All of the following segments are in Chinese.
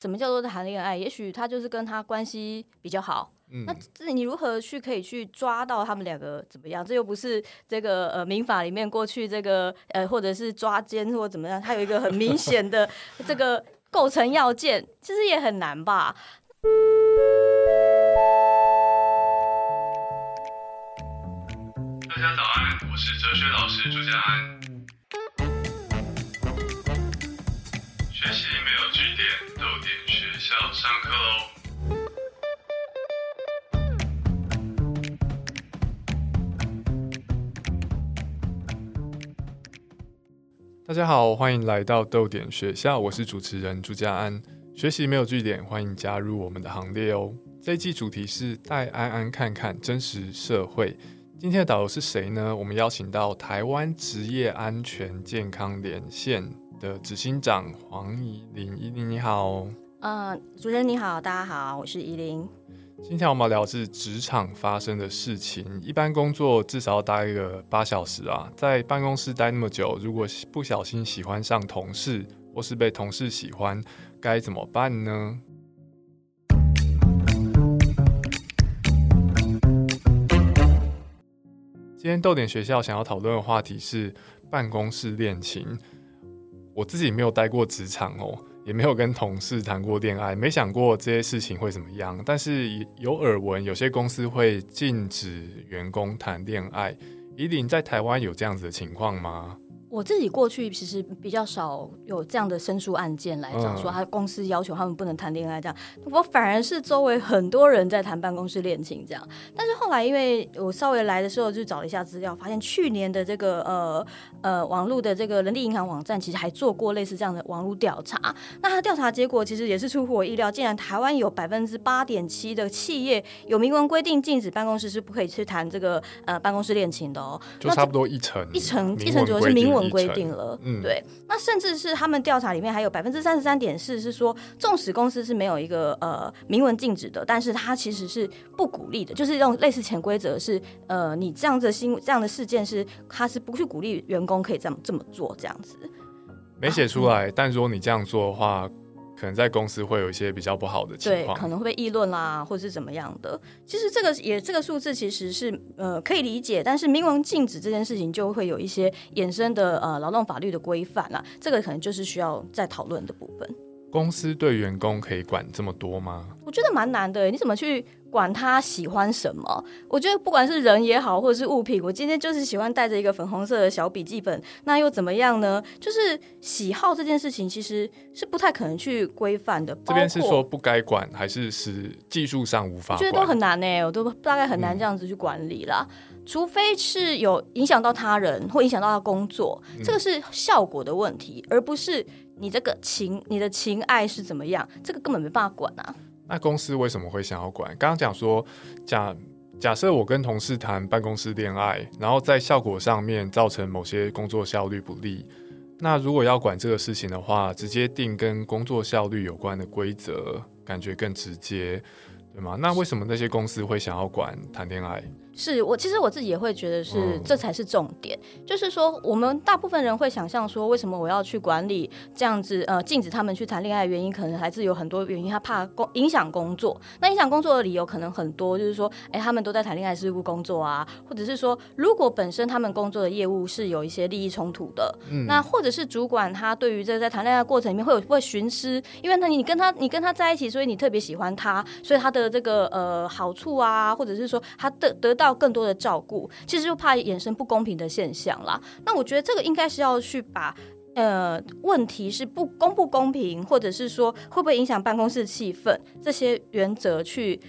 什么叫做谈恋爱？也许他就是跟他关系比较好。嗯那这你如何去可以去抓到他们两个怎么样？这又不是这个呃民法里面过去这个呃或者是抓奸或怎么样，它有一个很明显的 这个构成要件，其实也很难吧？大家早安，我是哲学老师朱家安。学习没有上课喽。大家好，欢迎来到豆点学校，我是主持人朱家安。学习没有据点，欢迎加入我们的行列哦。这一季主题是带安安看看真实社会。今天的导游是谁呢？我们邀请到台湾职业安全健康连线的执行长黄怡玲，怡玲你好。呃，主持人你好，大家好，我是依林。今天我们要聊的是职场发生的事情。一般工作至少要待一个八小时啊，在办公室待那么久，如果不小心喜欢上同事，或是被同事喜欢，该怎么办呢？今天豆点学校想要讨论的话题是办公室恋情。我自己没有待过职场哦，也没有跟同事谈过恋爱，没想过这些事情会怎么样。但是有耳闻，有些公司会禁止员工谈恋爱。怡琳在台湾有这样子的情况吗？我自己过去其实比较少有这样的申诉案件来讲，嗯说他公司要求他们不能谈恋爱这样。我反而是周围很多人在谈办公室恋情这样。但是后来因为我稍微来的时候就找了一下资料，发现去年的这个呃呃网络的这个人力银行网站其实还做过类似这样的网络调查。那他调查结果其实也是出乎我意料，竟然台湾有百分之八点七的企业有明文规定禁止办公室是不可以去谈这个呃办公室恋情的哦。就差不多一层，一层一层左右是明文规定了，嗯对。那甚至是他们调查里面还有百分之三十三点四是说，纵使公司是没有一个呃明文禁止的，但是它其实是不鼓励的，就是用类似潜规则是呃你这样子的新这样的事件是它是不去鼓励员工可以这样这么做这样子。没写出来。但如果你这样做的话，可能在公司会有一些比较不好的情对，况。可能会被议论啦，或者是怎么样的。其实这个也这个数字其实是呃可以理解，但是明文禁止这件事情就会有一些衍生的呃劳动法律的规范啦，这个可能就是需要再讨论的部分。公司对员工可以管这么多吗？我觉得蛮难的，你怎么去管他喜欢什么？我觉得不管是人也好，或者是物品，我今天就是喜欢带着一个粉红色的小笔记本，那又怎么样呢？就是喜好这件事情，其实是不太可能去规范的。这边是说不该管，还是是技术上无法管？我觉得都很难呢、我都大概很难这样子去管理啦。除非是有影响到他人或影响到他工作，这个是效果的问题，而不是你这个情你的情爱是怎么样，这个根本没办法管啊。那公司为什么会想要管？刚刚讲说，假假设我跟同事谈办公室恋爱，然后在效果上面造成某些工作效率不利，那如果要管这个事情的话，直接定跟工作效率有关的规则，感觉更直接，对吗？那为什么那些公司会想要管谈恋爱？是我其实我自己也会觉得是、嗯。这才是重点，就是说我们大部分人会想象说，为什么我要去管理这样子呃禁止他们去谈恋爱的原因，可能还是有很多原因，他怕工影响工作。那影响工作的理由可能很多，就是说，哎，他们都在谈恋爱事务工作啊，或者是说，如果本身他们工作的业务是有一些利益冲突的，嗯。那或者是主管他对于这个在谈恋爱的过程里面会有会徇私，因为那你跟他你跟他在一起，所以你特别喜欢他，所以他的这个呃好处啊，或者是说他得得到更多的照顾，其实就怕衍生不公平的现象啦。那我觉得这个应该是要去把。呃，问题是不公不公平，或者是说会不会影响办公室气氛，这些原则去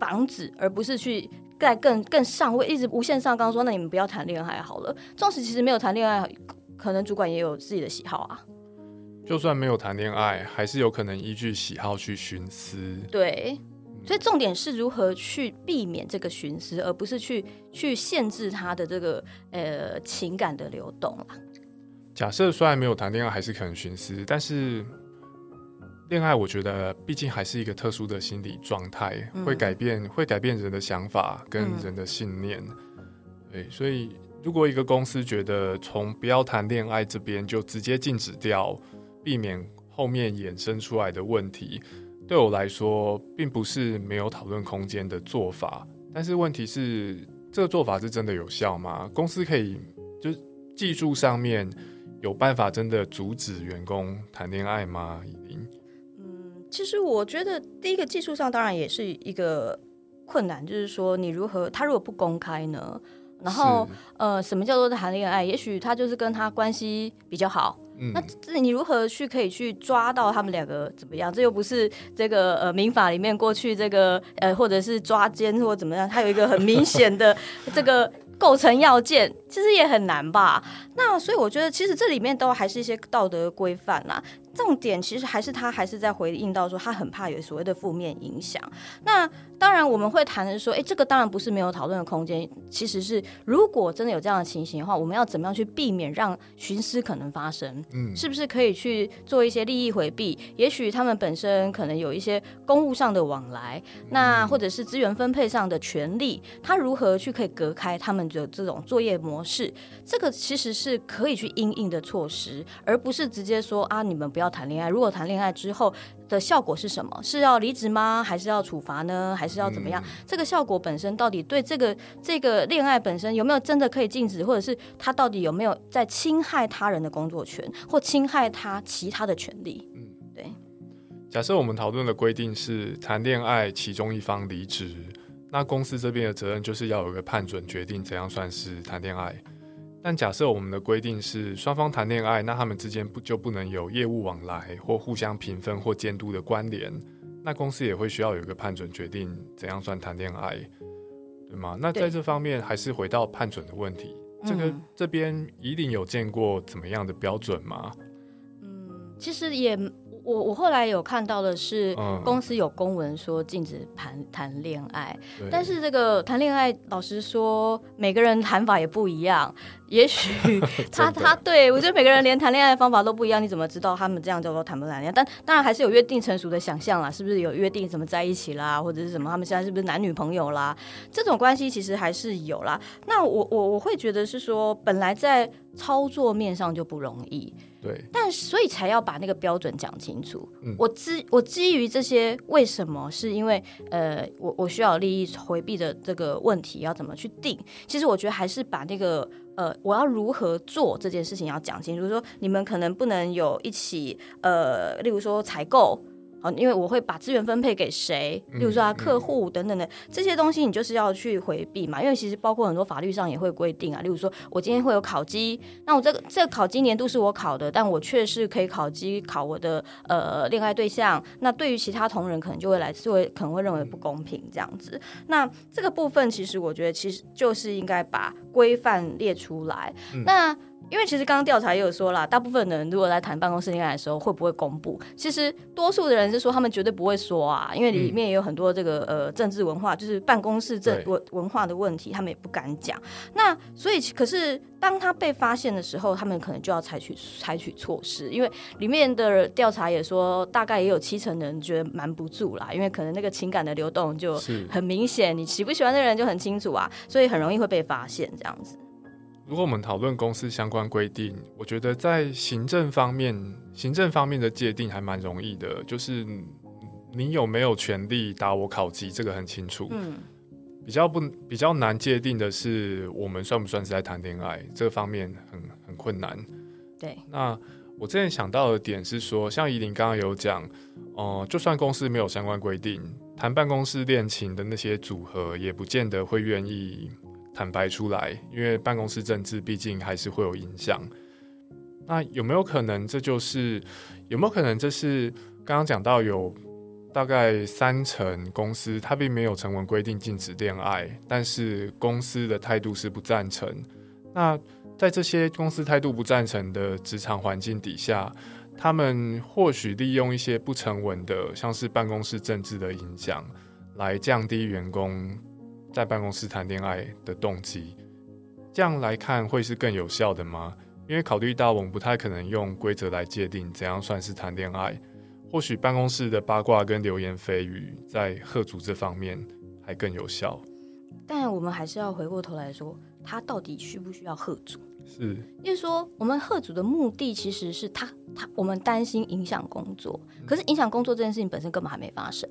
防止，而不是去在更更上位，一直无限上纲说，那你们不要谈恋爱好了。纵使其实没有谈恋爱，可能主管也有自己的喜好啊。就算没有谈恋爱，还是有可能依据喜好去徇私。对，所以重点是如何去避免这个徇私，而不是去去限制他的这个呃情感的流动啦。假设虽然没有谈恋爱，还是可能徇私，但是恋爱，我觉得毕竟还是一个特殊的心理状态，嗯会改变会改变人的想法跟嗯人的信念。对，所以如果一个公司觉得从不要谈恋爱这边就直接禁止掉，避免后面衍生出来的问题，对我来说并不是没有讨论空间的做法。但是问题是，这个做法是真的有效吗？公司可以就是技术上面有办法真的阻止员工谈恋爱吗？已经。其实我觉得，第一个技术上当然也是一个困难，就是说你如何他如果不公开呢？然后呃，什么叫做谈恋爱？也许他就是跟他关系比较好，那这你如何去可以去抓到他们两个怎么样？这又不是这个呃民法里面过去这个呃或者是抓奸或怎么样，它有一个很明显的 这个构成要件，其实也很难吧？那所以我觉得，其实这里面都还是一些道德规范啦。重点其实还是他还是在回应到说，他很怕有所谓的负面影响。那当然我们会谈的说，哎，这个当然不是没有讨论的空间。其实是如果真的有这样的情形的话，我们要怎么样去避免让徇私可能发生？嗯，是不是可以去做一些利益回避？也许他们本身可能有一些公务上的往来，那或者是资源分配上的权利，他如何去可以隔开他们的这种作业模式？这个其实是可以去应应的措施，而不是直接说啊，你们不要。谈恋爱，如果谈恋爱之后的效果是什么？是要离职吗？还是要处罚呢？还是要怎么样？这个效果本身到底对这个这个恋爱本身有没有真的可以禁止，或者是他到底有没有在侵害他人的工作权，或侵害他其他的权利？嗯，对。假设我们讨论的规定是谈恋爱，其中一方离职，那公司这边的责任就是要有一个判准决定怎样算是谈恋爱。但假设我们的规定是双方谈恋爱，那他们之间不就不能有业务往来或互相评分或监督的关联？那公司也会需要有一个判准决定怎样算谈恋爱，对吗？那在这方面还是回到判准的问题，这个这边一定有见过怎么样的标准吗？嗯，其实也。我我后来有看到的是，公司有公文说禁止谈谈恋爱，但是这个谈恋爱，老实说，每个人谈法也不一样。也许 他他对我觉得每个人连谈恋爱的方法都不一样，你怎么知道他们这样叫做谈不谈恋爱？但当然还是有约定成熟的想象啦，是不是有约定怎么在一起啦，或者是什么？他们现在是不是男女朋友啦？这种关系其实还是有啦。那我我我会觉得是说，本来在操作面上就不容易。对，但所以才要把那个标准讲清楚。我基我基于这些，为什么？是因为呃，我我需要利益回避的这个问题要怎么去定？其实我觉得还是把那个呃，我要如何做这件事情要讲清楚。说你们可能不能有一起呃，例如说采购。好，因为我会把资源分配给谁，例如说啊客户等等的这些东西，你就是要去回避嘛。因为其实包括很多法律上也会规定啊，例如说我今天会有考绩，那我这个这个考绩年度是我考的，但我确实可以考绩考我的呃恋爱对象。那对于其他同仁可能就会来就会可能会认为不公平这样子。那这个部分其实我觉得其实就是应该把规范列出来。那因为其实刚刚调查也有说啦，大部分人如果在谈办公室恋爱的时候，会不会公布？其实多数的人是说他们绝对不会说啊，因为里面也有很多这个呃政治文化，就是办公室政文文化的问题，他们也不敢讲。那所以，可是当他被发现的时候，他们可能就要采取采取措施。因为里面的调查也说，大概也有七成的人觉得瞒不住啦，因为可能那个情感的流动就很明显，你喜不喜欢的人就很清楚啊，所以很容易会被发现这样子。如果我们讨论公司相关规定，我觉得在行政方面，行政方面的界定还蛮容易的，就是你有没有权利打我考级，这个很清楚。嗯，比较不比较难界定的是，我们算不算是在谈恋爱，这方面很很困难。对，那我之前想到的点是说，像怡琳刚刚有讲，哦，就算公司没有相关规定，谈办公室恋情的那些组合，也不见得会愿意。坦白出来，因为办公室政治毕竟还是会有影响。那有没有可能这就是有没有可能这是刚刚讲到有大概三成公司它并没有成文规定禁止恋爱，但是公司的态度是不赞成。那在这些公司态度不赞成的职场环境底下，他们或许利用一些不成文的，像是办公室政治的影响，来降低员工。在办公室谈恋爱的动机，这样来看会是更有效的吗？因为考虑到我们不太可能用规则来界定怎样算是谈恋爱，或许办公室的八卦跟流言蜚语在贺主这方面还更有效。但我们还是要回过头来说，他到底需不需要贺主？是就是说，我们贺主的目的其实是他他我们担心影响工作，可是影响工作这件事情本身根本还没发生，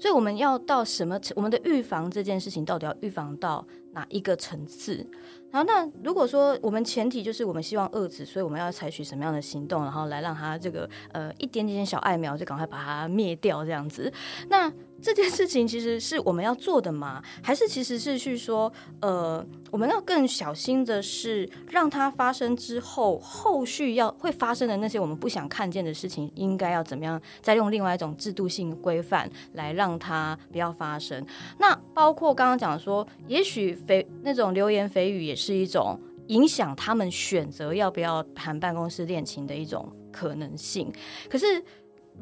所以我们要到什么？我们的预防这件事情到底要预防到哪一个层次？然后，那如果说我们前提就是我们希望遏制，所以我们要采取什么样的行动，然后来让它这个呃一点点小爱苗就赶快把它灭掉这样子？那这件事情其实是我们要做的吗？还是其实是去说呃我们要更小心的是让它发生之后，后续要会发生的那些我们不想看见的事情，应该要怎么样再用另外一种制度性规范来让它不要发生？那包括刚刚讲说，也许蜚那种流言蜚语也是一种影响他们选择要不要谈办公室恋情的一种可能性。可是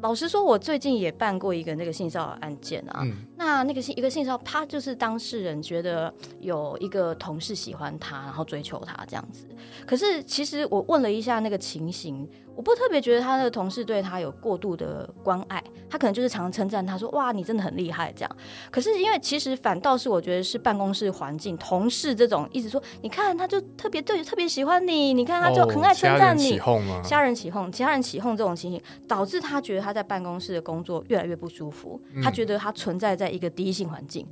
老实说，我最近也办过一个那个性骚扰案件啊。嗯那那个性一个性骚扰，他就是当事人觉得有一个同事喜欢他，然后追求他这样子。可是其实我问了一下那个情形，我不特别觉得他的同事对他有过度的关爱，他可能就是常常称赞他说：“哇，你真的很厉害。”这样。可是因为其实反倒是我觉得是办公室环境、同事这种一直说，你看他就特别对特别喜欢你，你看他就很爱称赞你。起哄吗？家人起哄，其他人起哄这种情形，导致他觉得他在办公室的工作越来越不舒服。他觉得他存在在一个敌意性环境。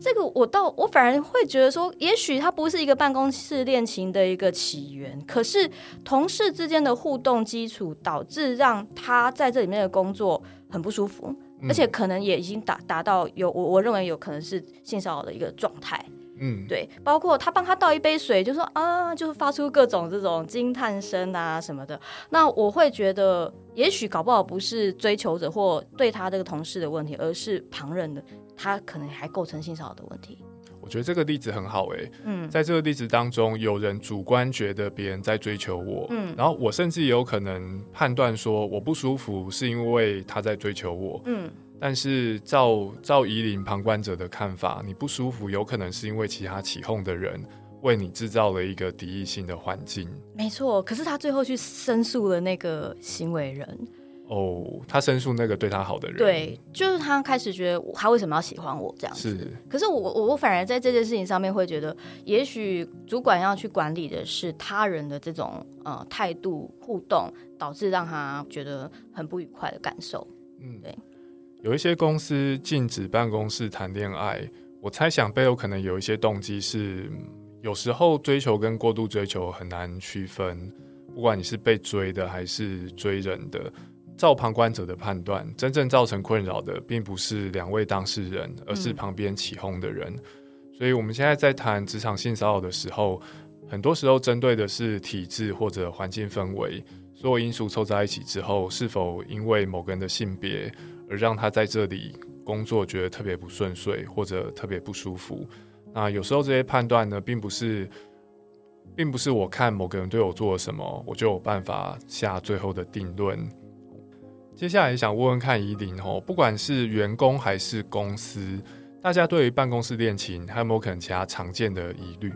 这个我倒我反而会觉得说，也许他不是一个办公室恋情的一个起源，可是同事之间的互动基础，导致让他在这里面的工作很不舒服。而且可能也已经达达到有我我认为有可能是性骚扰的一个状态，嗯，对，包括他帮他倒一杯水，就说啊，就是发出各种这种惊叹声啊什么的。那我会觉得，也许搞不好不是追求者或对他这个同事的问题，而是旁人的，他可能还构成性骚扰的问题。我觉得这个例子很好诶、嗯在这个例子当中，有人主观觉得别人在追求我，嗯然后我甚至也有可能判断说我不舒服是因为他在追求我，嗯，但是照照夷陵旁观者的看法，你不舒服有可能是因为其他起哄的人为你制造了一个敌意性的环境。没错。可是他最后去申诉了那个行为人，哦，他申诉那个对他好的人，，对，就是他开始觉得他为什么要喜欢我这样子。是可是我我我反而在这件事情上面会觉得，也许主管要去管理的是他人的这种呃态度互动，导致让他觉得很不愉快的感受。嗯对，有一些公司禁止办公室谈恋爱，我猜想背后可能有一些动机是，嗯有时候追求跟过度追求很难区分，不管你是被追的还是追人的。照旁观者的判断，真正造成困扰的并不是两位当事人，而是嗯旁边起哄的人。所以，我们现在在谈职场性骚扰的时候，很多时候针对的是体制或者环境氛围，所有因素凑在一起之后，是否因为某个人的性别而让他在这里工作觉得特别不顺遂或者特别不舒服？那有时候这些判断呢，并不是，并不是我看某个人对我做了什么，我就有办法下最后的定论。接下来想问问看怡林哦，不管是员工还是公司，大家对于办公室恋情还有没有可能其他常见的疑虑？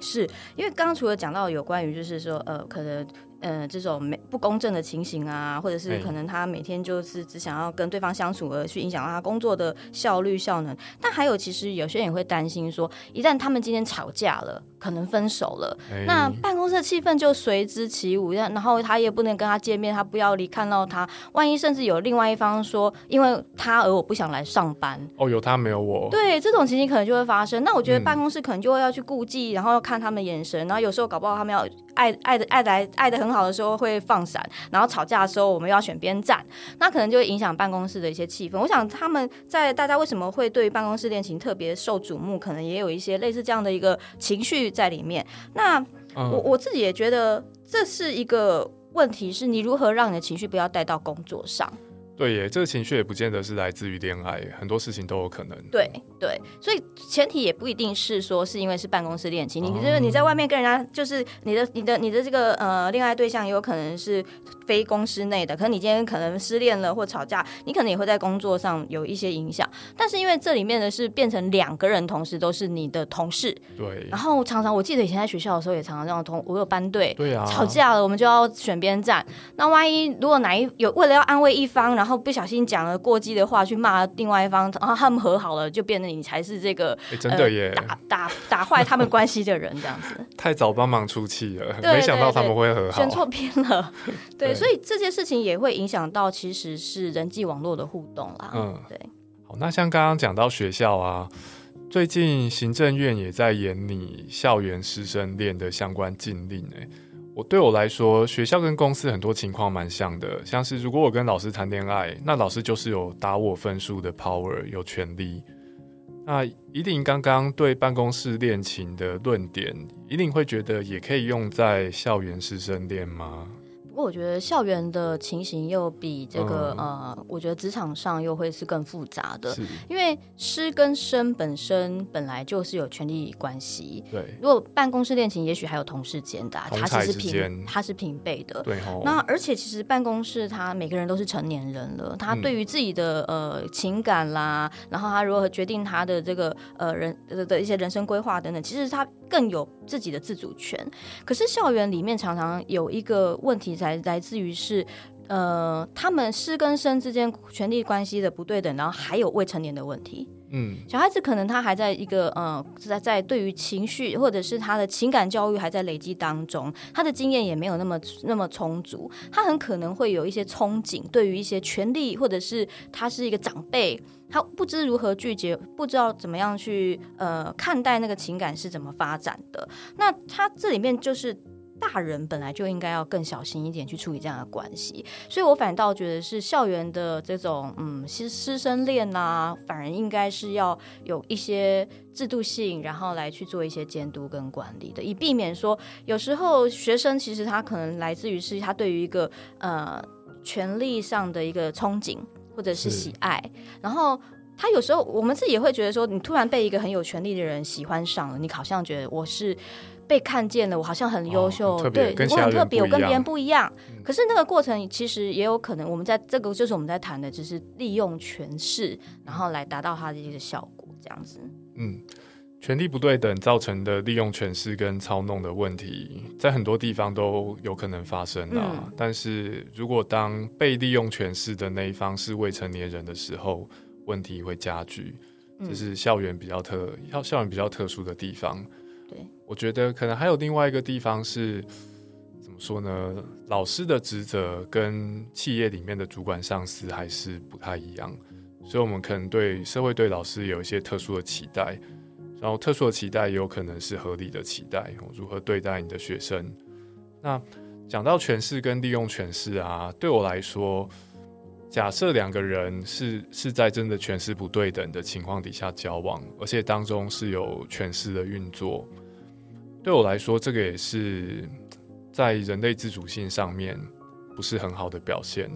是因为刚刚除了讲到有关于就是说呃可能呃这种没不公正的情形啊，或者是哎可能他每天就是只想要跟对方相处而去影响到他工作的效率效能，但还有其实有些人也会担心说，一旦他们今天吵架了，可能分手了，哎那办公室的气氛就随之起舞，然后他也不能跟他见面，他不要离看到他，万一甚至有另外一方说因为他而我不想来上班，哦，有他没有我，对，这种情形可能就会发生。那我觉得嗯。办公室可能就会要去顾忌，然后要看他们眼神，然后有时候搞不好他们要爱爱的爱来爱的很好的时候会放闪，然后吵架的时候我们又要选边站，那可能就会影响办公室的一些气氛。我想他们在大家为什么会对于办公室恋情特别受瞩目，可能也有一些类似这样的一个情绪在里面。那嗯我我自己也觉得这是一个问题，是你如何让你的情绪不要带到工作上。对耶，这个情绪也不见得是来自于恋爱，很多事情都有可能。对对，所以前提也不一定是说是因为是办公室恋情，你哦就是你在外面跟人家，就是你的你的你的这个呃恋爱对象，也有可能是非公司内的，可能你今天可能失恋了或吵架，你可能也会在工作上有一些影响。但是因为这里面的是变成两个人同时都是你的同事，对然后常常我记得以前在学校的时候也常常这样同我有班队。对啊，吵架了，我们就要选边站。那万一如果哪一有为了要安慰一方，然后不小心讲了过激的话去骂另外一方，然后他们和好了，就变得你才是这个哎真的耶，打打打坏他们关系的人，这样子。太早帮忙出气了，对没想到他们会和好选。错边了，对，对所以这些事情也会影响到其实是人际网络的互动啦。嗯对，好，那像刚刚讲到学校啊，最近行政院也在研拟校园师生恋的相关禁令、欸。我对我来说，学校跟公司很多情况蛮像的，像是如果我跟老师谈恋爱，那老师就是有打我分数的 power，有权利。那一定刚刚对办公室恋情的论点，一定会觉得也可以用在校园师生恋吗？我觉得校园的情形又比这个、嗯呃，我觉得职场上又会是更复杂的，因为师跟生本身本来就是有权利关系。对，如果办公室恋情，也许还有同事间的、啊，同才它其实平他是平辈的。对吼。那而且其实办公室他每个人都是成年人了，他嗯对于自己的、呃情感啦，然后他如何决定他的这个呃人的的一些人生规划等等，其实他更有自己的自主权。可是校园里面常常有一个问题来来自于是。呃，他们师跟生之间权力关系的不对等，然后还有未成年的问题。嗯，小孩子可能他还在一个呃，在在对于情绪或者是他的情感教育还在累积当中，他的经验也没有那么那么充足，他很可能会有一些憧憬，对于一些权利或者是他是一个长辈，他不知如何拒绝，不知道怎么样去呃看待那个情感是怎么发展的。那他这里面就是。大人本来就应该要更小心一点去处理这样的关系，所以我反倒觉得是校园的这种嗯师师生恋呐、反而应该是要有一些制度性，然后来去做一些监督跟管理的，以避免说有时候学生其实他可能来自于是他对于一个呃权力上的一个憧憬或者是是喜爱，然后。他有时候我们自己也会觉得说，你突然被一个很有权力的人喜欢上了，你好像觉得我是被看见了，我好像很优秀，对我很特别，我跟别人不一样。可是那个过程其实也有可能，我们在这个就是我们在谈的，只是利用权势，然后来达到他的一个效果，这样子。嗯，权力不对等造成的利用权势跟操弄的问题，在很多地方都有可能发生啊。嗯但是如果当被利用权势的那一方是未成年人的时候，问题会加剧。嗯这是校园比较特校校园比较特殊的地方。对，我觉得可能还有另外一个地方是怎么说呢？老师的职责跟企业里面的主管上司还是不太一样，所以我们可能对社会对老师有一些特殊的期待，然后特殊的期待也有可能是合理的期待，如何对待你的学生。那讲到权势跟利用权势啊，对我来说，假设两个人是是在真的权势不对等的情况底下交往，而且当中是有权势的运作，对我来说，这个也是在人类自主性上面不是很好的表现。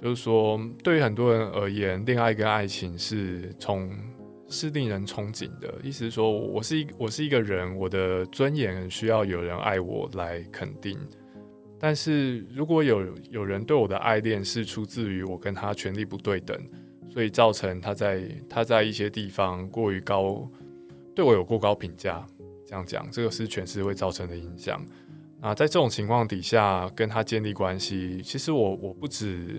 就是说，对于很多人而言，恋爱跟爱情是从是令人憧憬的。意思是说，我是一我是一个人，我的尊严需要有人爱我来肯定。但是如果有有人对我的爱恋是出自于我跟他权力不对等，所以造成他在他在一些地方过于高，对我有过高评价，这样讲，这个是权势会造成的影响。啊，在这种情况底下跟他建立关系，其实我我不止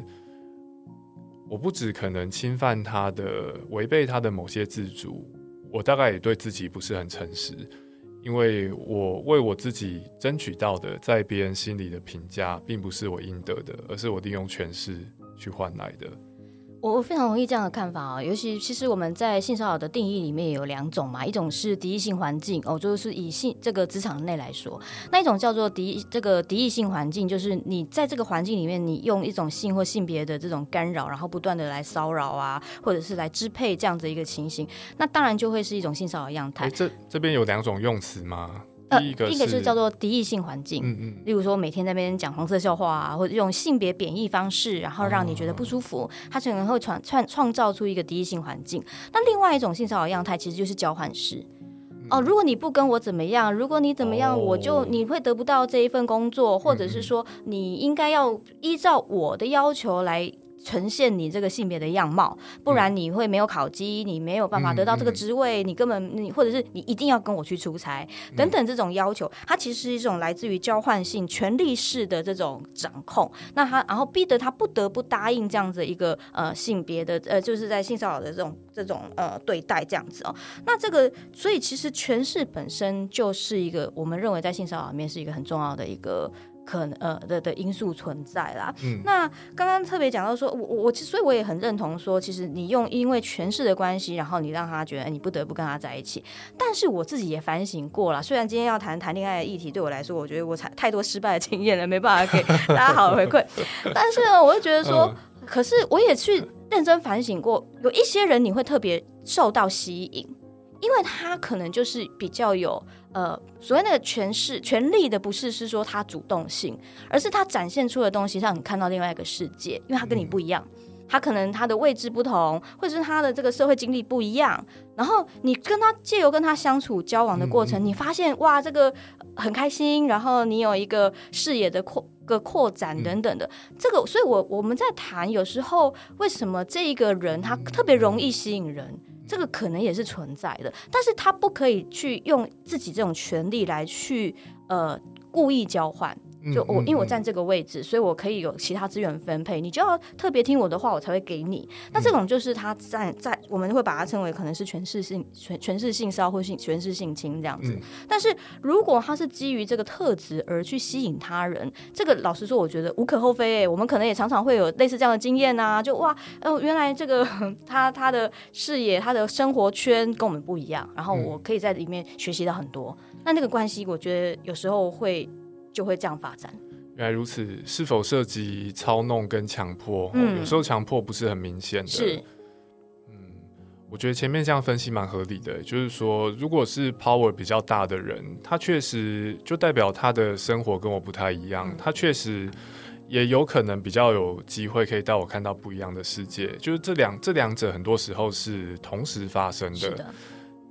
我不止可能侵犯他的违背他的某些自主，我大概也对自己不是很诚实。因为我为我自己争取到的，在别人心里的评价，并不是我应得的，而是我利用权势去换来的。我我非常同意这样的看法啊，尤其其实我们在性骚扰的定义里面也有两种嘛，一种是敌意性环境哦，就是以性这个职场内来说，那一种叫做敌这个敌意性环境，就是你在这个环境里面，你用一种性或性别的这种干扰，然后不断的来骚扰啊，或者是来支配这样子一个情形，那当然就会是一种性骚扰样、态。这这边有两种用词吗？呃，第一个一个是叫做敌意性环境，嗯嗯，例如说每天在那边讲黄色笑话啊，或者用性别贬义方式，然后让你觉得不舒服，它可能会创创创造出一个敌意性环境。那另外一种性骚扰样态其实就是交换式。哦，如果你不跟我怎么样，如果你怎么样，哦我就你会得不到这一份工作，或者是说你应该要依照我的要求来。呈现你这个性别的样貌，不然你会没有考绩，你没有办法得到这个职位，你根本你或者是你一定要跟我去出差等等这种要求，它其实是一种来自于交换性、权力式的这种掌控。那他然后逼得他不得不答应这样子一个呃性别的呃，就是在性骚扰的这种这种呃对待这样子哦。那这个所以其实权势本身就是一个我们认为在性骚扰里面是一个很重要的一个。可能呃的的因素存在啦。嗯那刚刚特别讲到说，我我我其实所以我也很认同说，其实你用因为权势的关系，然后你让他觉得哎你不得不跟他在一起。但是我自己也反省过了，虽然今天要谈谈恋爱的议题，对我来说，我觉得我太太多失败的经验了，没办法给大家好的回馈。但是呢，我就觉得说，可是我也去认真反省过，有一些人你会特别受到吸引，因为他可能就是比较有呃所谓那个权势权力的，不是是说他主动性，而是他展现出的东西让你看到另外一个世界，因为他跟你不一样。他可能他的位置不同，或者是他的这个社会经历不一样，然后你跟他借由跟他相处交往的过程，你发现哇，这个很开心，然后你有一个视野的扩个扩展等等的，这个，所以我我们在谈有时候为什么这一个人他特别容易吸引人，这个可能也是存在的，但是他不可以去用自己这种权利来去呃故意交换。就我，因为我站这个位置，所以我可以有其他资源分配，你就要特别听我的话，我才会给你。那这种就是他占在，我们会把它称为可能是权势性、权权势性骚或性权势性侵这样子。但是如果他是基于这个特质而去吸引他人，这个老实说，我觉得无可厚非、欸。我们可能也常常会有类似这样的经验啊，就哇，哦，原来这个他他的视野、他的生活圈跟我们不一样，然后我可以在里面学习到很多。那那个关系，我觉得有时候会。就会这样发展。原来如此，是否涉及操弄跟强迫？嗯有时候强迫不是很明显的。是，我觉得前面这样分析蛮合理的，就是说，如果是 power 比较大的人，他确实就代表他的生活跟我不太一样，他确实也有可能比较有机会可以带我看到不一样的世界。就是这两这两者很多时候是同时发生的。是的，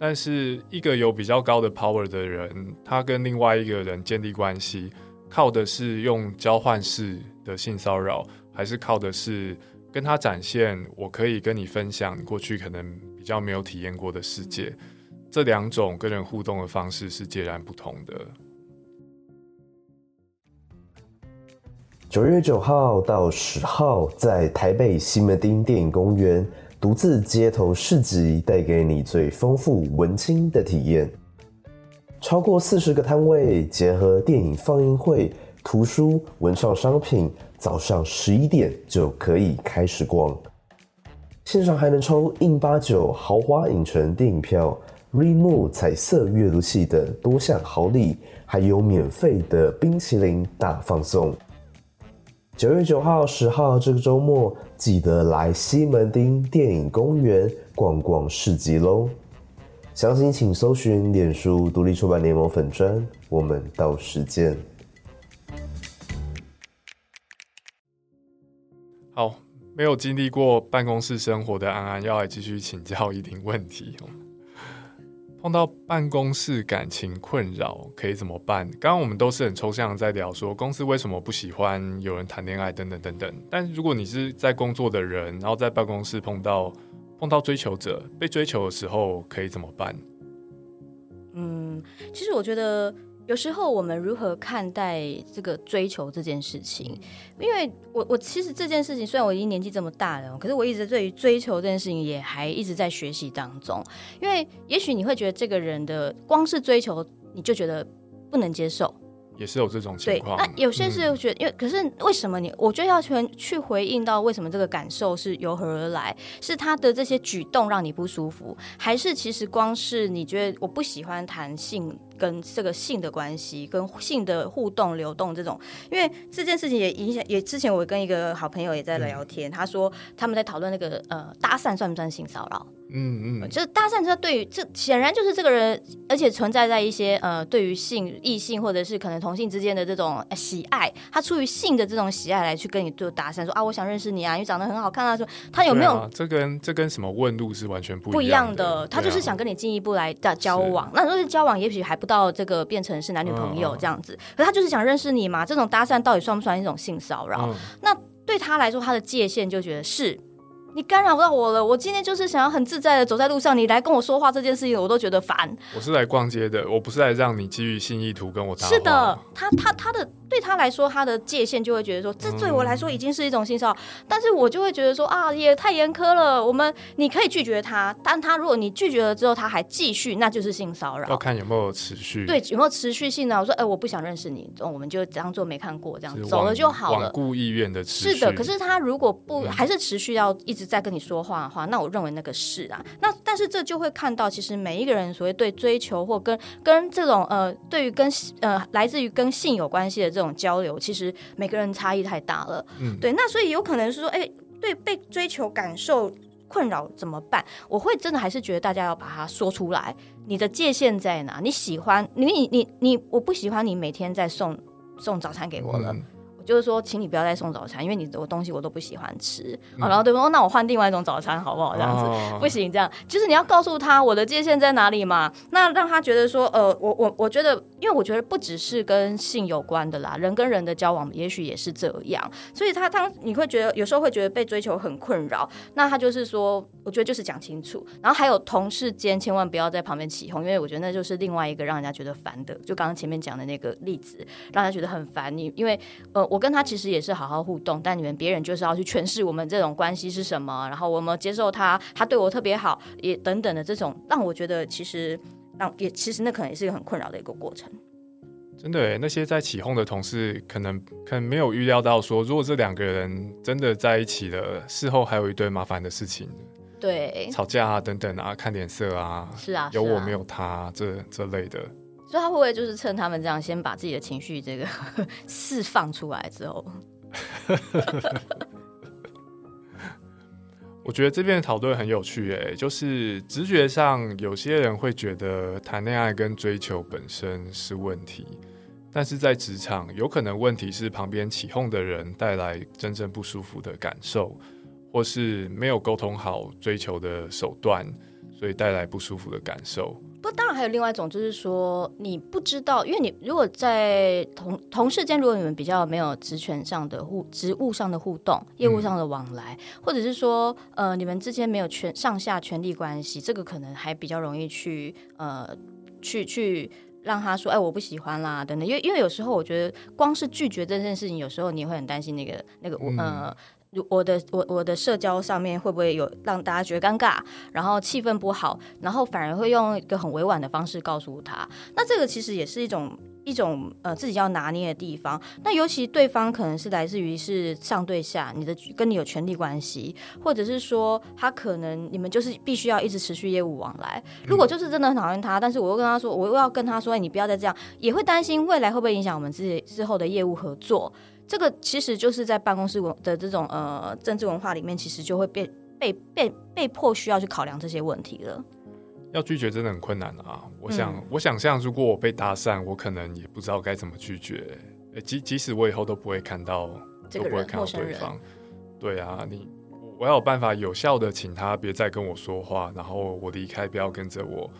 但是一个有比较高的 power 的人，他跟另外一个人建立关系，靠的是用交换式的性骚扰，还是靠的是跟他展现我可以跟你分享过去可能比较没有体验过的世界？这两种跟人互动的方式是截然不同的。九月九号到十号，在台北西门町电影公园独自街头市集，带给你最丰富文青的体验。超过四十个摊位，结合电影放映会、图书、文创商品，早上十一点就可以开始逛。线上还能抽印八九豪华影城电影票、Remo 彩色阅读器等多项好礼，还有免费的冰淇淋大放送。九月九号、十号这个周末，记得来西门町电影公园逛逛市集喽！详情请搜寻脸书独立出版联盟粉专，我们到时见。好，没有经历过办公室生活的安安，要来继续请教一点问题哦。碰到办公室感情困扰可以怎么办？刚刚我们都是很抽象在聊说公司为什么不喜欢有人谈恋爱等等等等。但如果你是在工作的人，然后在办公室碰到碰到追求者被追求的时候，可以怎么办？嗯，其实我觉得有时候我们如何看待这个追求这件事情，因为我我其实这件事情虽然我已经年纪这么大了，可是我一直对于追求这件事情也还一直在学习当中。因为也许你会觉得这个人的光是追求你就觉得不能接受，也是有这种情，况。那有些是嗯觉得，因为可是为什么你？我觉得要全去回应到为什么这个感受是由何而来？是他的这些举动让你不舒服，还是其实光是你觉得我不喜欢谈性跟这个性的关系、跟性的互动、流动这种，因为这件事情也影响，也之前我跟一个好朋友也在聊天，他说他们在讨论那个呃搭讪算不算性骚扰？嗯嗯，就是搭讪，这对于这显然就是这个人，而且存在在一些呃，对于性异性或者是可能同性之间的这种喜爱，他出于性的这种喜爱来去跟你做搭讪，说啊，我想认识你啊，因为长得很好看啊，说他有没有？这跟这跟什么问路是完全不不一样的，他就是想跟你进一步来的交往。那如果是交往，也许还不到这个变成是男女朋友这样子，可他就是想认识你嘛。这种搭讪到底算不算一种性骚扰？那对他来说，他的界限就觉得是。你干扰不到我了，我今天就是想要很自在的走在路上，你来跟我说话这件事情，我都觉得烦。我是来逛街的，我不是来让你基于性意图跟我搭是的，他他他的。对他来说，他的界限就会觉得说，这对我来说已经是一种性骚扰。但是我就会觉得说，啊，也太严苛了。我们你可以拒绝他，但他如果你拒绝了之后，他还继续，那就是性骚扰。要看有没有持续。对，有没有持续性呢？我说，哎，我不想认识你，我们就当做没看过，这样走了就好了。罔顾意愿的持续。是的，可是他如果不还是持续要一直在跟你说话的话，那我认为那个是啊。那但是这就会看到，其实每一个人所谓对追求或跟跟这种呃，对于跟呃来自于跟性有关系的这种交流，其实。每个人差异太大了，嗯，对，那所以有可能是说，哎，对，被追求感受困扰怎么办？我会真的还是觉得大家要把它说出来，你的界限在哪？你喜欢你你你你，我不喜欢你每天在送送早餐给我了。就是说，请你不要再送早餐，因为你的东西我都不喜欢吃。然后对方说：“那我换另外一种早餐好不好？”这样子不行，这样就是你要告诉他我的界限在哪里嘛。那让他觉得说：“呃，我我我觉得，因为我觉得不只是跟性有关的啦，人跟人的交往也许也是这样。所以他当你会觉得有时候会觉得被追求很困扰，那他就是说，我觉得就是讲清楚。然后还有同事间千万不要在旁边起哄，因为我觉得那就是另外一个让人家觉得烦的。就刚刚前面讲的那个例子，让他觉得很烦你，因为呃我。跟他其实也是好好互动，但你们别人就是要去诠释我们这种关系是什么，然后我们接受他，他对我特别好，也等等的这种，让我觉得其实让也其实那可能也是一个很困扰的一个过程。真的，那些在起哄的同事，可能可能没有预料到说，如果这两个人真的在一起了，事后还有一堆麻烦的事情，对，吵架啊等等啊，看脸色啊，是啊，有我没有他这这类的。所以他会不会就是趁他们这样，先把自己的情绪这个 释放出来之后？我觉得这边的讨论很有趣诶，就是直觉上有些人会觉得谈恋爱跟追求本身是问题，但是在职场有可能问题是旁边起哄的人带来真正不舒服的感受，或是没有沟通好追求的手段，所以带来不舒服的感受。不，当然还有另外一种，就是说你不知道，因为你如果在同同事间，如果你们比较没有职权上的互、职务上的互动、业务上的往来，或者是说呃你们之间没有权上下权力关系，这个可能还比较容易去呃去去让他说，哎，我不喜欢啦等等。因为因为有时候我觉得光是拒绝这件事情，有时候你会很担心那个那个呃。我的我我的社交上面会不会有让大家觉得尴尬，然后气氛不好，然后反而会用一个很委婉的方式告诉他，那这个其实也是一种一种呃自己要拿捏的地方。那尤其对方可能是来自于是上对下，你的跟你有权利关系，或者是说他可能你们就是必须要一直持续业务往来。如果就是真的很讨厌他，但是我又跟他说，我又要跟他说，你不要再这样，也会担心未来会不会影响我们自己之后的业务合作。这个其实就是在办公室文的这种呃政治文化里面，其实就会被被被被迫需要去考量这些问题了。要拒绝真的很困难啊！我想，我想象如果我被搭讪，我可能也不知道该怎么拒绝。即即使我以后都不会看到，都不会看到对方。对啊，你我要有办法有效的请他别再跟我说话，然后我离开，不要跟着我。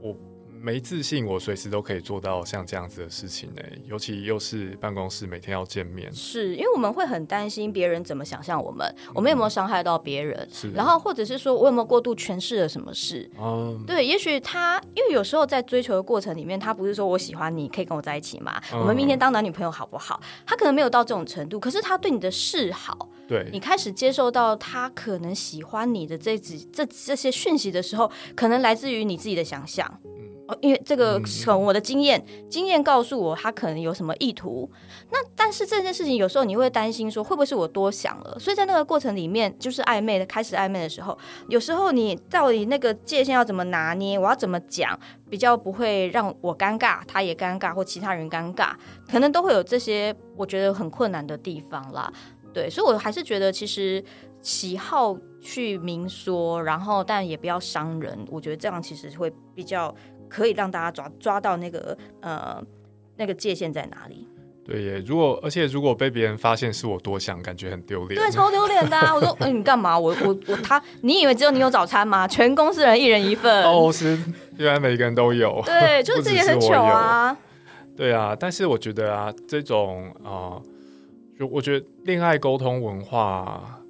我。没自信，我随时都可以做到像这样子的事情呢。尤其又是办公室每天要见面，是因为我们会很担心别人怎么想象我们，我们有没有伤害到别人？是，然后或者是说我有没有过度诠释了什么事？哦，对，也许他因为有时候在追求的过程里面，他不是说我喜欢你，可以跟我在一起吗？我们明天当男女朋友好不好？他可能没有到这种程度，可是他对你的示好，对你开始接受到他可能喜欢你的这几这这些讯息的时候，可能来自于你自己的想象。哦因为这个嗯从我的经验，经验告诉我他可能有什么意图。那但是这件事情有时候你会担心说会不会是我多想了？所以在那个过程里面，就是暧昧的开始暧昧的时候，有时候你到底那个界限要怎么拿捏，我要怎么讲，比较不会让我尴尬，他也尴尬，或其他人尴尬，可能都会有这些我觉得很困难的地方啦。对，所以我还是觉得其实喜好去明说，然后但也不要伤人，我觉得这样其实会比较可以让大家抓抓到那个呃那个界限在哪里。对耶，如果而且如果被别人发现是我多想，感觉很丢脸。对，超丢脸的、啊。我说，嗯、你干嘛？我我我他，你以为只有你有早餐吗？全公司人一人一份。哦，是原来每个人都有。对，就 是不只这也很糗啊。对啊，但是我觉得啊，这种啊、呃就我觉得恋爱沟通文化，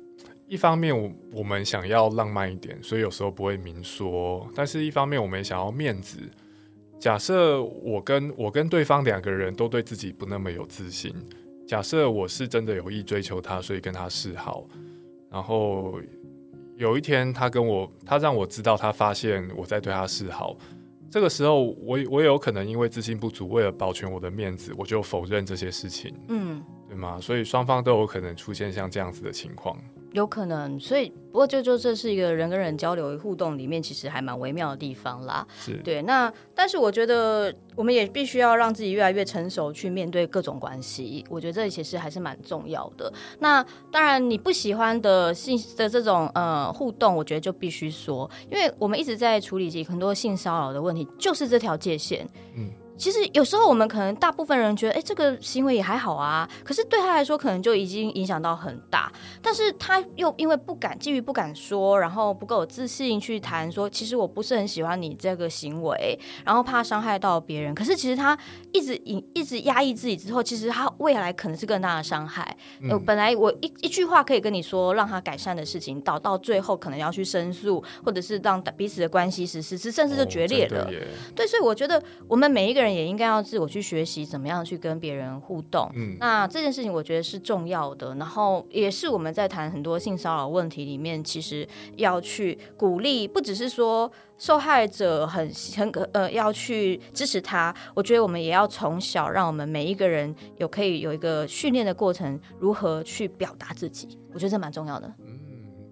一方面我我们想要浪漫一点，所以有时候不会明说；但是一方面我们也想要面子。假设我跟我跟对方两个人都对自己不那么有自信，假设我是真的有意追求他，所以跟他示好，然后有一天他跟我，他让我知道他发现我在对他示好，这个时候我我也有可能因为自信不足，为了保全我的面子，我就否认这些事情，嗯，对吗？所以双方都有可能出现像这样子的情况。有可能。所以，不过就就这是一个人跟人交流互动里面，其实还蛮微妙的地方啦。是，对，那但是我觉得我们也必须要让自己越来越成熟，去面对各种关系。我觉得这其实还是蛮重要的。那当然，你不喜欢的性的这种呃互动，我觉得就必须说，因为我们一直在处理很多性骚扰的问题，就是这条界限。嗯。其实有时候我们可能大部分人觉得，哎，这个行为也还好啊，可是对他来说可能就已经影响到很大。但是他又因为不敢，基于不敢说，然后不够有自信去谈说，其实我不是很喜欢你这个行为，然后怕伤害到别人。可是其实他一直隐一直压抑自己之后，其实他未来可能是更大的伤害。呃，本来我一一句话可以跟你说让他改善的事情，导到最后可能要去申诉，或者是让彼此的关系实施，甚至就决裂了。对，所以我觉得我们每一个人也应该要自我去学习怎么样去跟别人互动。嗯那这件事情我觉得是重要的，然后也是我们在谈很多性骚扰问题里面，其实要去鼓励，不只是说受害者很很呃要去支持他，我觉得我们也要从小让我们每一个人有可以有一个训练的过程，如何去表达自己，我觉得这蛮重要的。嗯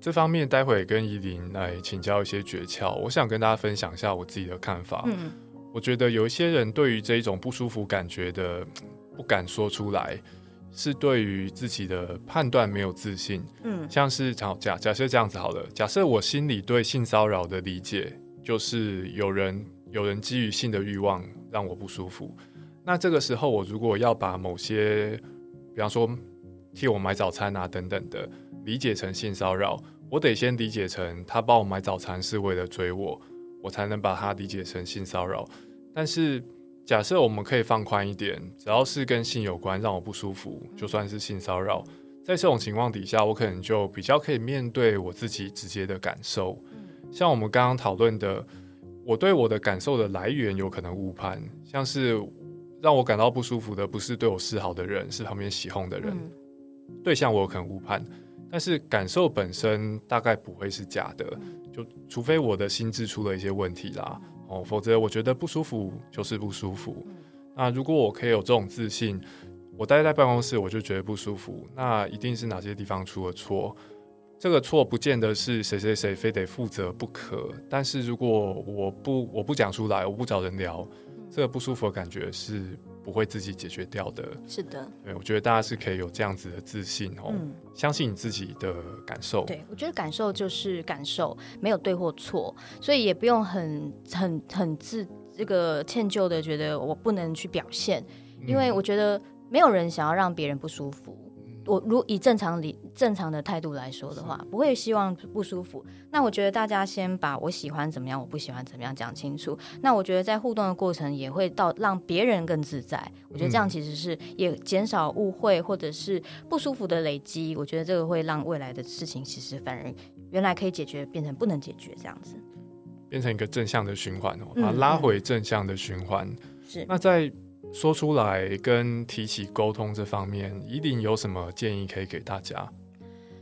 这方面待会跟依林来请教一些诀窍。我想跟大家分享一下我自己的看法。嗯我觉得有一些人对于这一种不舒服感觉的不敢说出来，是对于自己的判断没有自信。嗯像是假假假设这样子好了，假设我心里对性骚扰的理解就是有人有人基于性的欲望让我不舒服，那这个时候我如果要把某些，比方说替我买早餐啊等等的理解成性骚扰，我得先理解成他帮我买早餐是为了追我，我才能把它理解成性骚扰。但是假设我们可以放宽一点，只要是跟性有关让我不舒服，就算是性骚扰。在这种情况底下，我可能就比较可以面对我自己直接的感受。像我们刚刚讨论的，我对我的感受的来源有可能误判，像是让我感到不舒服的不是对我示好的人，是旁边起哄的人。嗯对象我有可能误判，但是感受本身大概不会是假的，就除非我的心智出了一些问题啦，哦，否则我觉得不舒服就是不舒服。那如果我可以有这种自信，我待在办公室我就觉得不舒服，那一定是哪些地方出了错。这个错不见得是谁谁谁非得负责不可，但是如果我不我不讲出来，我不找人聊，这个不舒服的感觉是不会自己解决掉的。是的，对，我觉得大家是可以有这样子的自信哦，嗯。相信你自己的感受。对，我觉得感受就是感受，没有对或错，所以也不用很很很自这个歉疚的觉得我不能去表现，因为我觉得没有人想要让别人不舒服。我如以正常理正常的态度来说的话，不会希望不舒服。那我觉得大家先把我喜欢怎么样，我不喜欢怎么样讲清楚。那我觉得在互动的过程也会到让别人更自在。我觉得这样其实是也减少误会或者是不舒服的累积。我觉得这个会让未来的事情其实反而原来可以解决变成不能解决这样子。变成一个正向的循环哦，嗯把它拉回正向的循环。是那在说出来跟提起沟通这方面，一定有什么建议可以给大家？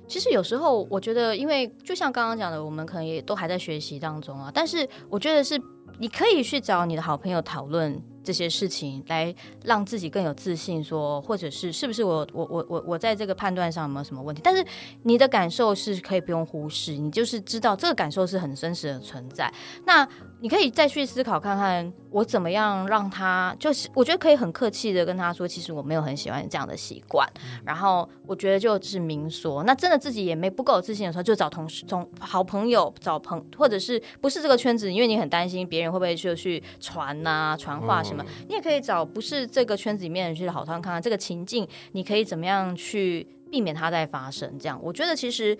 其实有时候我觉得，因为就像刚刚讲的，我们可能也都还在学习当中啊。但是我觉得是你可以去找你的好朋友讨论这些事情，来让自己更有自信说，或者是是不是我我我我我在这个判断上有没有什么问题？但是你的感受是可以不用忽视，你就是知道这个感受是很真实的存在。那你可以再去思考看看，我怎么样让他，就是我觉得可以很客气的跟他说，其实我没有很喜欢这样的习惯。然后我觉得就是明说，那真的自己也没不够有自信的时候，就找同事、从好朋友找朋，或者是不是这个圈子，因为你很担心别人会不会就去传呐、传话什么，你也可以找不是这个圈子里面的人去好好看看这个情境，你可以怎么样去避免它再发生。这样，我觉得其实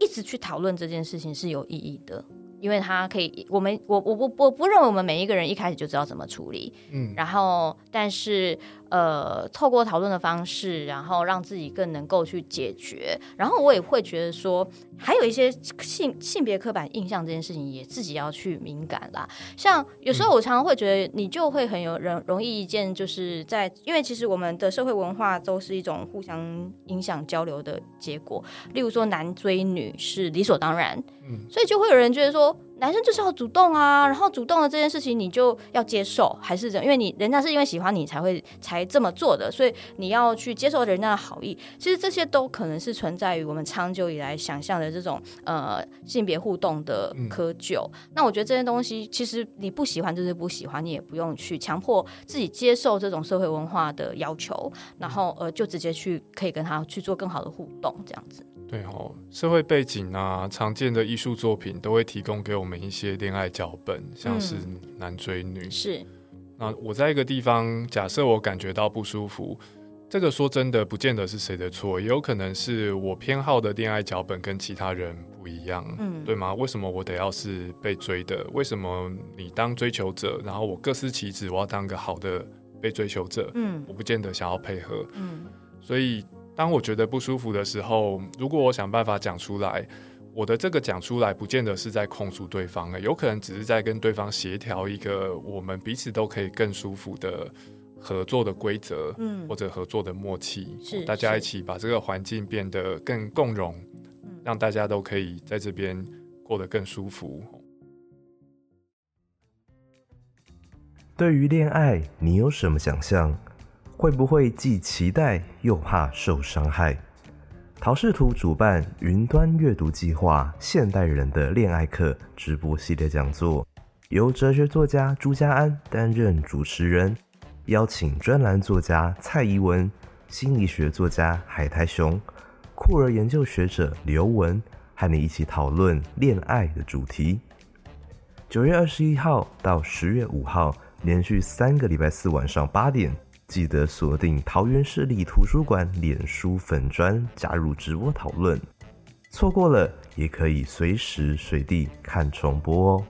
一直去讨论这件事情是有意义的。因为他可以，我们我我我我不认为我们每一个人一开始就知道怎么处理，嗯，然后但是呃，透过讨论的方式，然后让自己更能够去解决，然后我也会觉得说，还有一些性性别刻板印象这件事情，也自己要去敏感啦。像有时候我常常会觉得，你就会很有人容易一件，就是在因为其实我们的社会文化都是一种互相影响交流的结果，例如说男追女是理所当然，嗯，所以就会有人觉得说。男生就是要主动啊，然后主动的这件事情你就要接受，还是这样？因为你人家是因为喜欢你才会才这么做的，所以你要去接受人家的好意。其实这些都可能是存在于我们长久以来想象的这种呃性别互动的窠臼。那我觉得这些东西其实你不喜欢就是不喜欢，你也不用去强迫自己接受这种社会文化的要求，然后呃就直接去可以跟他去做更好的互动，这样子。对哦，社会背景啊，常见的艺术作品都会提供给我们一些恋爱脚本，像是男追女。是，那我在一个地方，假设我感觉到不舒服，这个说真的，不见得是谁的错，也有可能是我偏好的恋爱脚本跟其他人不一样，嗯，对吗？为什么我得要是被追的？为什么你当追求者，然后我各司其职，我要当个好的被追求者？嗯，我不见得想要配合，嗯，所以。当我觉得不舒服的时候，如果我想办法讲出来，我的这个讲出来，不见得是在控诉对方的，有可能只是在跟对方协调一个我们彼此都可以更舒服的合作的规则，嗯，或者合作的默契，是大家一起把这个环境变得更共融，让大家都可以在这边过得更舒服。对于恋爱，你有什么想象？会不会既期待又怕受伤害？陶视图主办云端阅读计划《现代人的恋爱课》直播系列讲座，由哲学作家朱家安担任主持人，邀请专栏作家蔡怡文、心理学作家海苔熊、酷儿研究学者刘文，和你一起讨论恋爱的主题。九月二十一号到十月五号，连续三个礼拜四晚上八点。记得锁定桃园市立图书馆脸书粉砖，加入直播讨论。错过了也可以随时随地看重播哦。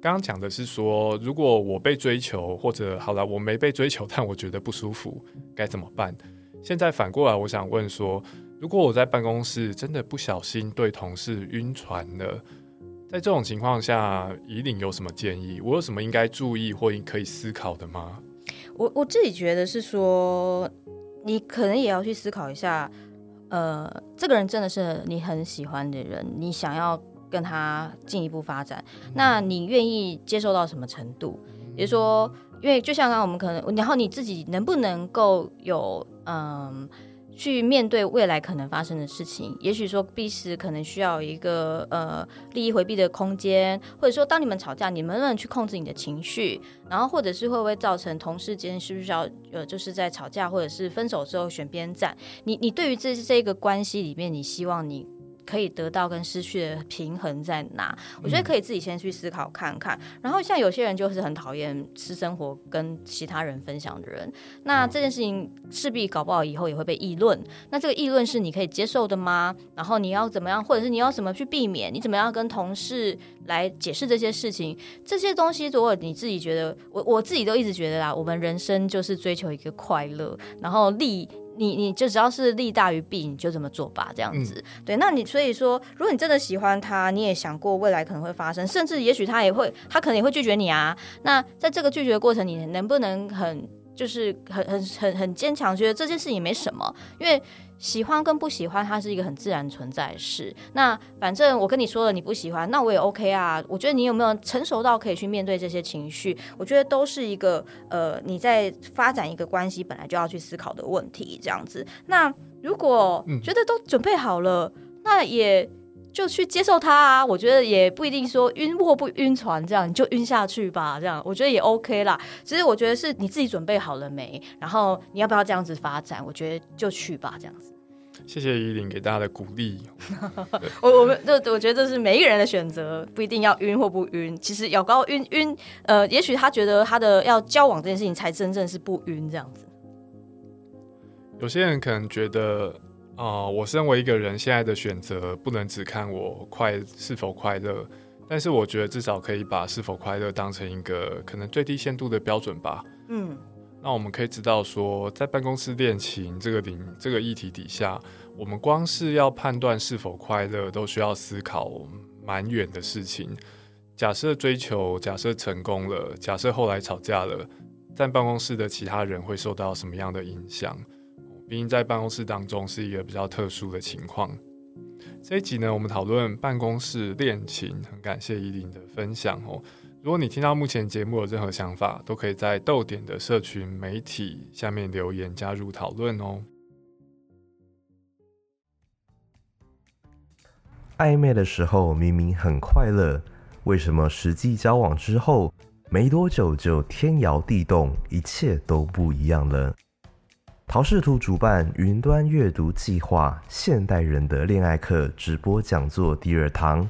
刚刚讲的是说，如果我被追求，或者好了，我没被追求，但我觉得不舒服，该怎么办？现在反过来，我想问说，如果我在办公室真的不小心对同事晕船了？在这种情况下，以领有什么建议？我有什么应该注意或可以思考的吗？我我自己觉得是说，你可能也要去思考一下，呃，这个人真的是你很喜欢的人，你想要跟他进一步发展，那你愿意接受到什么程度？也就是说，因为就像刚刚我们可能，然后你自己能不能够有嗯。去面对未来可能发生的事情，也许说彼此可能需要一个呃利益回避的空间，或者说当你们吵架，你们能不能去控制你的情绪，然后或者是会不会造成同事间是不是要呃就是在吵架或者是分手之后选边站？你你对于这这一个关系里面，你希望你。可以得到跟失去的平衡在哪？我觉得可以自己先去思考看看。然后像有些人就是很讨厌私生活跟其他人分享的人，那这件事情势必搞不好以后也会被议论。那这个议论是你可以接受的吗？然后你要怎么样，或者是你要怎么去避免？你怎么样跟同事来解释这些事情？这些东西，如果你自己觉得，我我自己都一直觉得啦，我们人生就是追求一个快乐，然后利。你你就只要是利大于弊，你就这么做吧，这样子。对，那你所以说，如果你真的喜欢他，你也想过未来可能会发生，甚至也许他也会，他可能也会拒绝你啊。那在这个拒绝的过程，你能不能很就是很很很很坚强，觉得这件事情没什么，因为喜欢跟不喜欢，它是一个很自然存在的事。那反正我跟你说了你不喜欢，那我也 OK 啊。我觉得你有没有成熟到可以去面对这些情绪？我觉得都是一个呃你在发展一个关系本来就要去思考的问题。这样子，那如果觉得都准备好了，那也。就去接受它啊！我觉得也不一定说晕或不晕船，这样你就晕下去吧。这样我觉得也 OK 啦。其实我觉得是你自己准备好了没，然后你要不要这样子发展？我觉得就去吧，这样子。谢谢依林给大家的鼓励。我我们这我觉得这是每一个人的选择，不一定要晕或不晕。其实有高晕晕，呃，也许他觉得他的要交往这件事情才真正是不晕这样子。有些人可能觉得。哦，我身为一个人，现在的选择不能只看我快是否快乐，但是我觉得至少可以把是否快乐当成一个可能最低限度的标准吧。嗯，那我们可以知道说，在办公室恋情这个领这个议题底下，我们光是要判断是否快乐，都需要思考蛮远的事情。假设追求，假设成功了，假设后来吵架了，在办公室的其他人会受到什么样的影响？毕竟在办公室当中是一个比较特殊的情况。这一集呢，我们讨论办公室恋情，很感谢依林的分享哦。如果你听到目前节目有任何想法，都可以在豆点的社群媒体下面留言加入讨论哦。暧昧的时候明明很快乐，为什么实际交往之后没多久就天摇地动，一切都不一样了？陶视图主办云端阅读计划《现代人的恋爱课》直播讲座第二堂，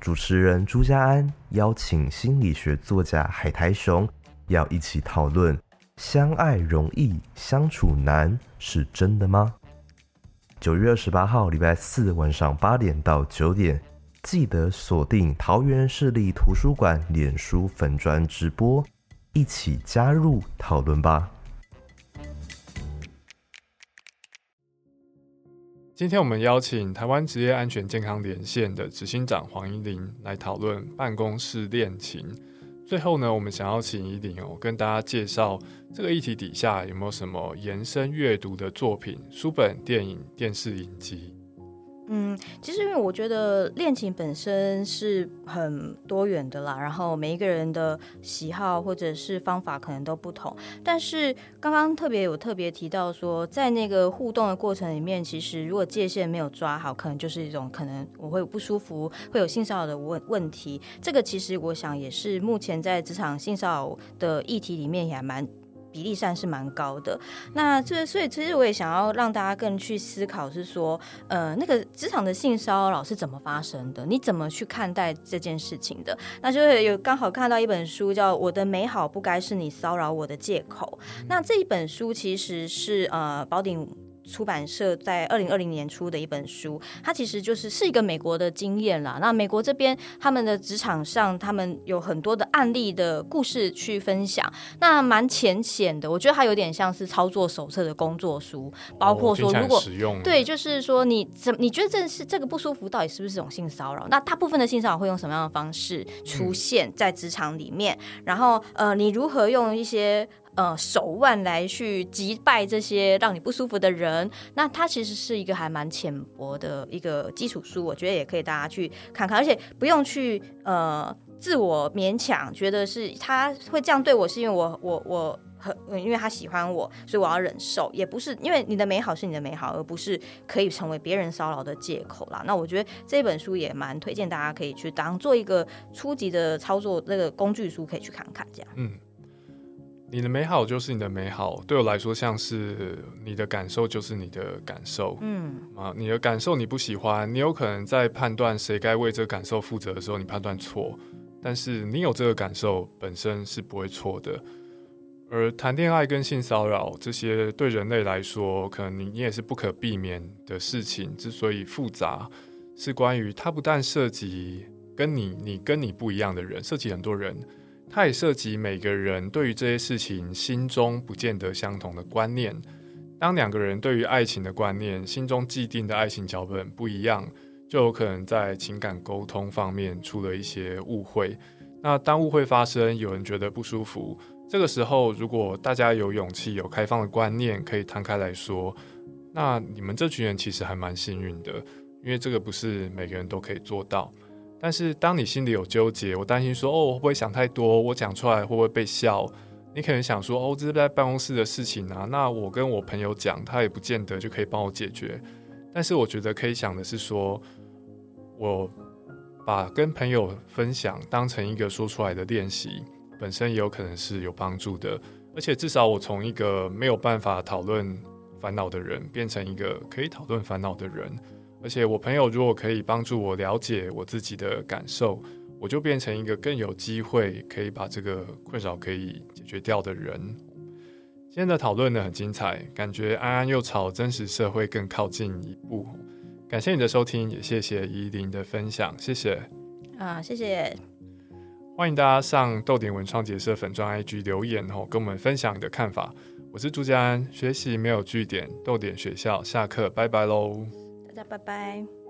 主持人朱家安邀请心理学作家海苔熊，要一起讨论相爱容易相处难是真的吗？九月二十八号礼拜四晚上八点到九点，记得锁定桃园市立图书馆脸书粉砖直播，一起加入讨论吧。今天我们邀请台湾职业安全健康连线的执行长黄依玲来讨论办公室恋情。最后呢，我们想要请依玲哦，跟大家介绍这个议题底下有没有什么延伸阅读的作品、书本、电影、电视影集。嗯，其实因为我觉得恋情本身是很多元的啦，然后每一个人的喜好或者是方法可能都不同。但是刚刚特别有特别提到说，在那个互动的过程里面，其实如果界限没有抓好，可能就是一种可能我会不舒服，会有性骚扰的问问题。这个其实我想也是目前在职场性骚扰的议题里面也蛮。比例上是蛮高的，那这所以其实我也想要让大家更去思考，是说，呃，那个职场的性骚扰是怎么发生的？你怎么去看待这件事情的？那就是有刚好看到一本书叫《我的美好不该是你骚扰我的借口》，那这一本书其实是呃宝鼎。出版社在二零二零年出的一本书，它其实就是是一个美国的经验啦。那美国这边他们的职场上，他们有很多的案例的故事去分享，那蛮浅显的。我觉得它有点像是操作手册的工作书，包括说如果对，就是说你怎你觉得这是这个不舒服，到底是不是种性骚扰？那大部分的性骚扰会用什么样的方式出现在职场里面？然后呃，你如何用一些？呃，手腕来去击败这些让你不舒服的人，那它其实是一个还蛮浅薄的一个基础书，我觉得也可以大家去看看，而且不用去呃自我勉强，觉得是他会这样对我是因为我我我很因为他喜欢我，所以我要忍受，也不是因为你的美好是你的美好，而不是可以成为别人骚扰的借口啦。那我觉得这本书也蛮推荐大家可以去当做一个初级的操作那个工具书，可以去看看这样。嗯。你的美好就是你的美好，对我来说像是你的感受就是你的感受。嗯啊，你的感受你不喜欢，你有可能在判断谁该为这个感受负责的时候，你判断错。但是你有这个感受本身是不会错的。而谈恋爱跟性骚扰这些对人类来说，可能你你也是不可避免的事情。之所以复杂，是关于它不但涉及跟你你跟你不一样的人，涉及很多人。它也涉及每个人对于这些事情心中不见得相同的观念。当两个人对于爱情的观念、心中既定的爱情脚本不一样，就有可能在情感沟通方面出了一些误会。那当误会发生，有人觉得不舒服，这个时候，如果大家有勇气、有开放的观念，可以摊开来说，那你们这群人其实还蛮幸运的，因为这个不是每个人都可以做到。但是当你心里有纠结，我担心说，哦，我会不会想太多？我讲出来会不会被笑？你可能想说，哦，这是在办公室的事情啊，那我跟我朋友讲，他也不见得就可以帮我解决。但是我觉得可以想的是说，我把跟朋友分享当成一个说出来的练习。本身也有可能是有帮助的，而且至少我从一个没有办法讨论烦恼的人，变成一个可以讨论烦恼的人。而且我朋友如果可以帮助我了解我自己的感受，我就变成一个更有机会可以把这个困扰可以解决掉的人。今天的讨论呢很精彩，感觉安安又朝真实社会更靠近一步。感谢你的收听，也谢谢依林的分享，谢谢。啊，谢谢。欢迎大家上豆点文创结社粉专 IG 留言哦，跟我们分享你的看法。我是朱家安，学习没有据点，豆点学校下课，拜拜喽！大家拜拜。